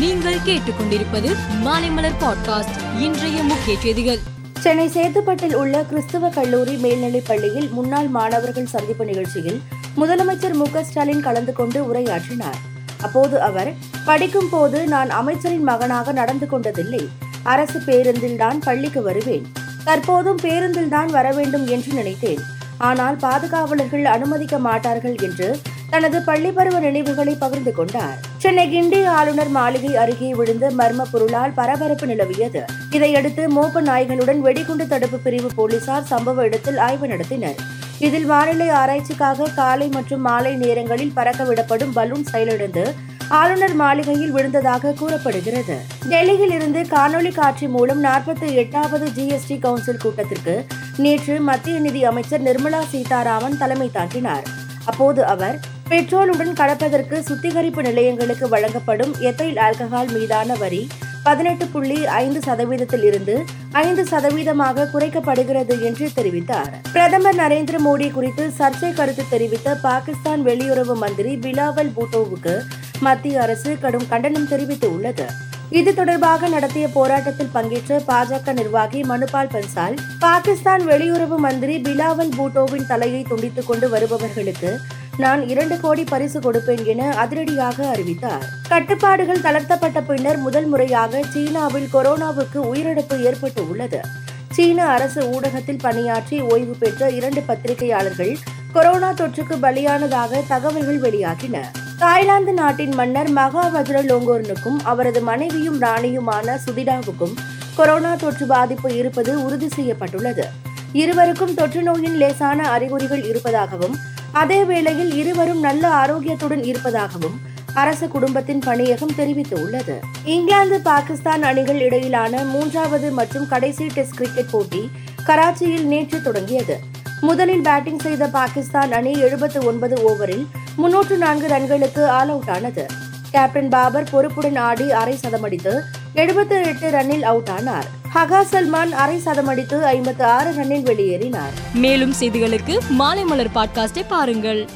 நீங்கள் கேட்டுக்கொண்டிருப்பது மாலைமலர் பாட்காஸ்ட் இன்றைய முக்கிய செய்திகள். சென்னை சேத்துப்பட்டில் உள்ள கிறிஸ்துவ கல்லூரி மேல்நிலைப் பள்ளியில் முன்னாள் மாணவர்கள் சந்திப்பு நிகழ்ச்சியில் முதலமைச்சர் மு ஸ்டாலின் கலந்து கொண்டு உரையாற்றினார். அப்போது அவர் படிக்கும் போது நான் அமைச்சரின் மகனாக நடந்து கொண்டதில்லை. அரசு பேருந்தில் தான் பள்ளிக்கு வருவேன். தற்போதும் பேருந்தில்தான் வர வேண்டும் என்று நினைத்தேன். ஆனால் பாதுகாவலர்கள் அனுமதிக்க மாட்டார்கள் என்று தனது பள்ளி பருவ நினைவுகளை பகிர்ந்து கொண்டார். சென்னை கிண்டி ஆளுநர் மாளிகை அருகே விழுந்த மர்ம பொருளால் பரபரப்பு நிலவியது. இதையடுத்து மோப்ப நாய்களுடன் வெடிகுண்டு தடுப்பு பிரிவு போலீசார் சம்பவ இடத்தில் ஆய்வு நடத்தினர். இதில் வானிலை ஆராய்ச்சிக்காக காலை மற்றும் மாலை நேரங்களில் பறக்க விடப்படும் பலூன் செயலிழந்து ஆளுநர் மாளிகையில் விழுந்ததாக கூறப்படுகிறது. டெல்லியில் இருந்து காணொலி காட்சி மூலம் நாற்பத்தி எட்டாவது ஜிஎஸ்டி கவுன்சில் கூட்டத்திற்கு நேற்று மத்திய நிதி அமைச்சர் நிர்மலா சீதாராமன் தலைமை தாங்கினார். அப்போது அவர் பெட்ரோலுடன் கலப்பதற்கு சுத்திகரிப்பு நிலையங்களுக்கு வழங்கப்படும் எத்தைல் ஆல்கஹால் மீதான வரி பதினெட்டு புள்ளி ஐந்து சதவீதத்தில் இருந்து ஐந்து சதவீதமாக குறைக்கப்படுகிறது என்று தெரிவித்தார். பிரதமர் நரேந்திர மோடி குறித்து சர்ச்சை கருத்து தெரிவித்த பாகிஸ்தான் வெளியுறவு மந்திரி பிலாவல் பூட்டோவுக்கு மத்திய அரசு கடும் கண்டனம் தெரிவித்துள்ளது. இது தொடர்பாக நடத்திய போராட்டத்தில் பங்கேற்ற பாஜக நிர்வாகி மனுபால் பன்சால் பாகிஸ்தான் வெளியுறவு மந்திரி பிலாவல் பூட்டோவின் தலையை துண்டித்துக் கொண்டு வருபவர்களுக்கு நான் இரண்டு கோடி பரிசு கொடுப்பேன் என அதிரடியாக அறிவித்தார். கட்டுப்பாடுகள் தளர்த்தப்பட்ட பின்னர் முதல் முறையாக சீனாவில் கொரோனாவுக்கு உயிரிழப்பு ஏற்பட்டு உள்ளது சீன அரசு ஊடகத்தில் பணியாற்றி ஓய்வு பெற்ற இரண்டு பத்திரிகையாளர்கள் கொரோனா தொற்றுக்கு பலியானதாக தகவல்கள் வெளியாகின. தாய்லாந்து நாட்டின் மன்னர் மகா வஜ்ரலோங்கோர்னுக்கும் அவரது மனைவியும் ராணியுமான சுதிடாவுக்கும் கொரோனா தொற்று பாதிப்பு இருப்பது உறுதி செய்யப்பட்டுள்ளது. இருவருக்கும் தொற்று நோயின் லேசான அறிகுறிகள் இருப்பதாகவும் அதே வேளையில் இருவரும் நல்ல ஆரோக்கியத்துடன் இருப்பதாகவும் அரசு குடும்பத்தின் பணியகம் தெரிவித்துள்ளது. இங்கிலாந்து பாகிஸ்தான் அணிகள் இடையிலான மூன்றாவது மற்றும் கடைசி டெஸ்ட் கிரிக்கெட் போட்டி கராச்சியில் நேற்று தொடங்கியது. முதலில் பேட்டிங் செய்த பாகிஸ்தான் அணி எழுபத்து ஒன்பது ஓவரில் முன்னூற்று நான்கு ரன்களுக்கு ஆல் அவுட் ஆனது. கேப்டன் பாபர் பொறுப்புடன் ஆடி அரை சதமடித்து எழுபத்தி எட்டு ரன்னில் அவுட் ஆனார். ஹகா சல்மான் அரை சதமடித்து ஐம்பத்து ஆறு ரன்னில் வெளியேறினார். மேலும் செய்திகளுக்கு மாலை மலர் பாட்காஸ்டை பாருங்கள்.